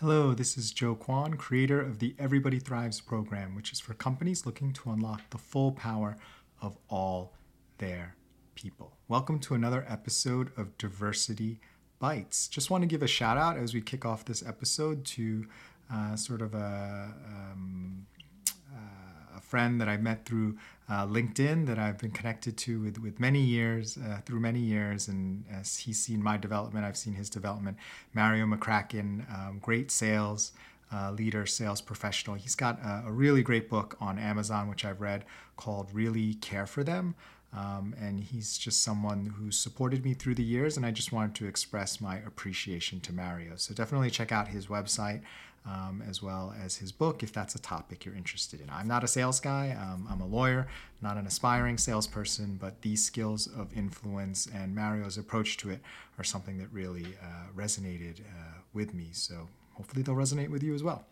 Hello, this is Joe Kwan, creator of the Everybody Thrives program, which is for companies looking to unlock the full power of all their people. Welcome to another episode of Diversity Bites. Just want to give a shout out as we kick off this episode to uh, sort of a um, friend that I met through uh, LinkedIn that I've been connected to with, with many years, uh, through many years. And as he's seen my development, I've seen his development. Mareo McCracken, um, great sales uh, leader, sales professional. He's got a, a, really great book on Amazon, which I've read called Really Care for Them. Um, and he's just someone who supported me through the years, and I just wanted to express my appreciation to Mareo. So definitely check out his website um, as well as his book if that's a topic you're interested in. I'm not a sales guy, um, I'm a lawyer, not an aspiring salesperson, but these skills of influence and Mareo's approach to it are something that really uh, resonated uh, with me. So hopefully they'll resonate with you as well.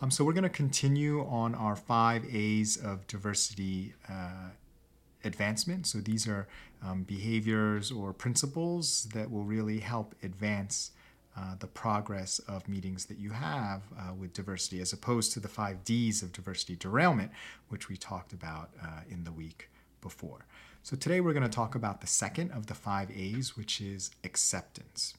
Um, so we're going to continue on our five A's of diversity uh, advancement. So these are um, behaviors or principles that will really help advance uh, the progress of meetings that you have uh, with diversity, as opposed to the five D's of diversity derailment, which we talked about uh, in the week before. So today we're going to talk about the second of the five A's, which is acceptance.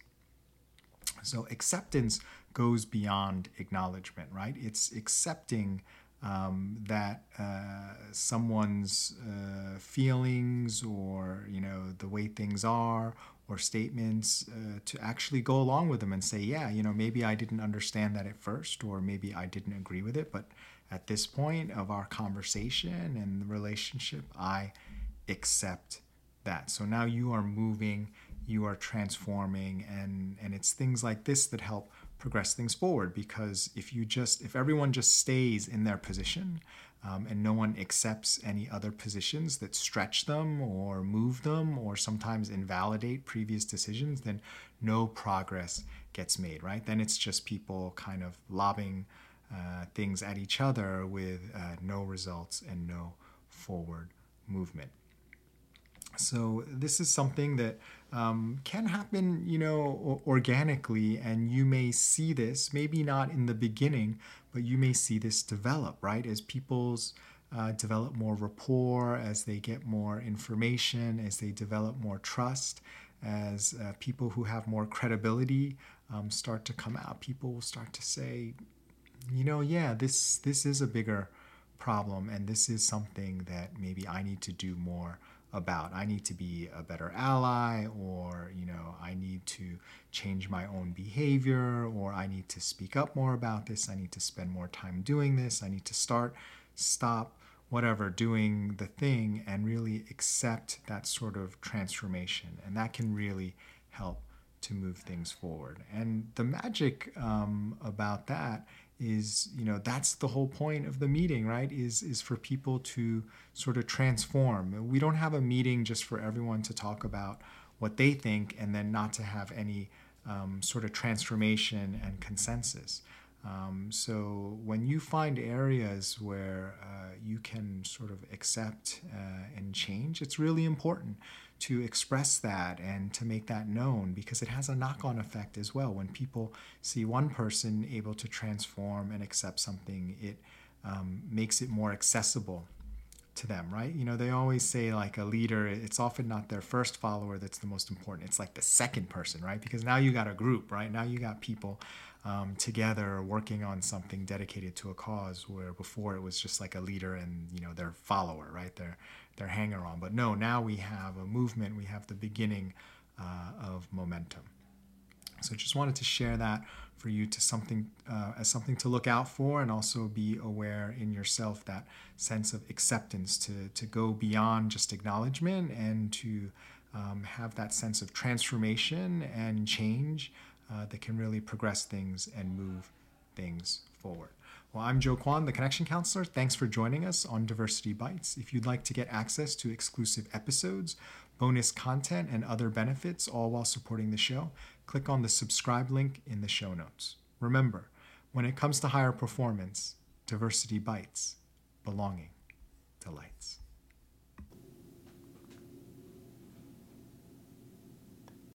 So acceptance goes beyond acknowledgement, right? It's accepting um, that uh, someone's uh, feelings or you know the way things are or statements uh, to actually go along with them and say yeah you know maybe i didn't understand that at first or maybe i didn't agree with it but at this point of our conversation and the relationship i accept that. So now you are moving you are transforming and and it's things like this that help progress things forward because if you just if everyone just stays in their position um, and no one accepts any other positions that stretch them or move them or sometimes invalidate previous decisions then no progress gets made right? Then it's just people kind of lobbing uh, things at each other with uh, no results and no forward movement. So this is something that um, can happen, you know, organically, and you may see this, maybe not in the beginning, but you may see this develop, right? As people's uh, develop more rapport, as they get more information, as they develop more trust, as uh, people who have more credibility um, start to come out, people will start to say, you know, yeah, this this is a bigger problem, and this is something that maybe I need to do more about. I need to be a better ally or you know i need to change my own behavior or i need to speak up more about this. I need to spend more time doing this. I need to start stop whatever doing the thing and really accept that sort of transformation. And that can really help to move things forward. And the magic um, about that is you know that's the whole point of the meeting right is is for people to sort of transform. We don't have a meeting just for everyone to talk about what they think and then not to have any um, sort of transformation and consensus um, so when you find areas where uh, you can sort of accept uh, and change it's really important to express that and to make that known because it has a knock on effect as well. When people see one person able to transform and accept something, it um, makes it more accessible to them, right? You know, they always say like a leader, it's often not their first follower that's the most important. It's like the second person, right? Because now you got a group, right? Now you got people um, together working on something dedicated to a cause where before it was just like a leader and, you know, their follower, right? Their, their hanger on. But no, now we have a movement, we have the beginning uh, of momentum. So just wanted to share that for you to something uh, as something to look out for, and also be aware in yourself that sense of acceptance to to go beyond just acknowledgement and to um, have that sense of transformation and change uh, that can really progress things and move things forward. Well, I'm Joe Kwan, the Connection Counselor. Thanks for joining us on Diversity Bites. If you'd like to get access to exclusive episodes, bonus content, and other benefits, all while supporting the show, click on the subscribe link in the show notes. Remember, when it comes to higher performance, diversity bites, belonging delights.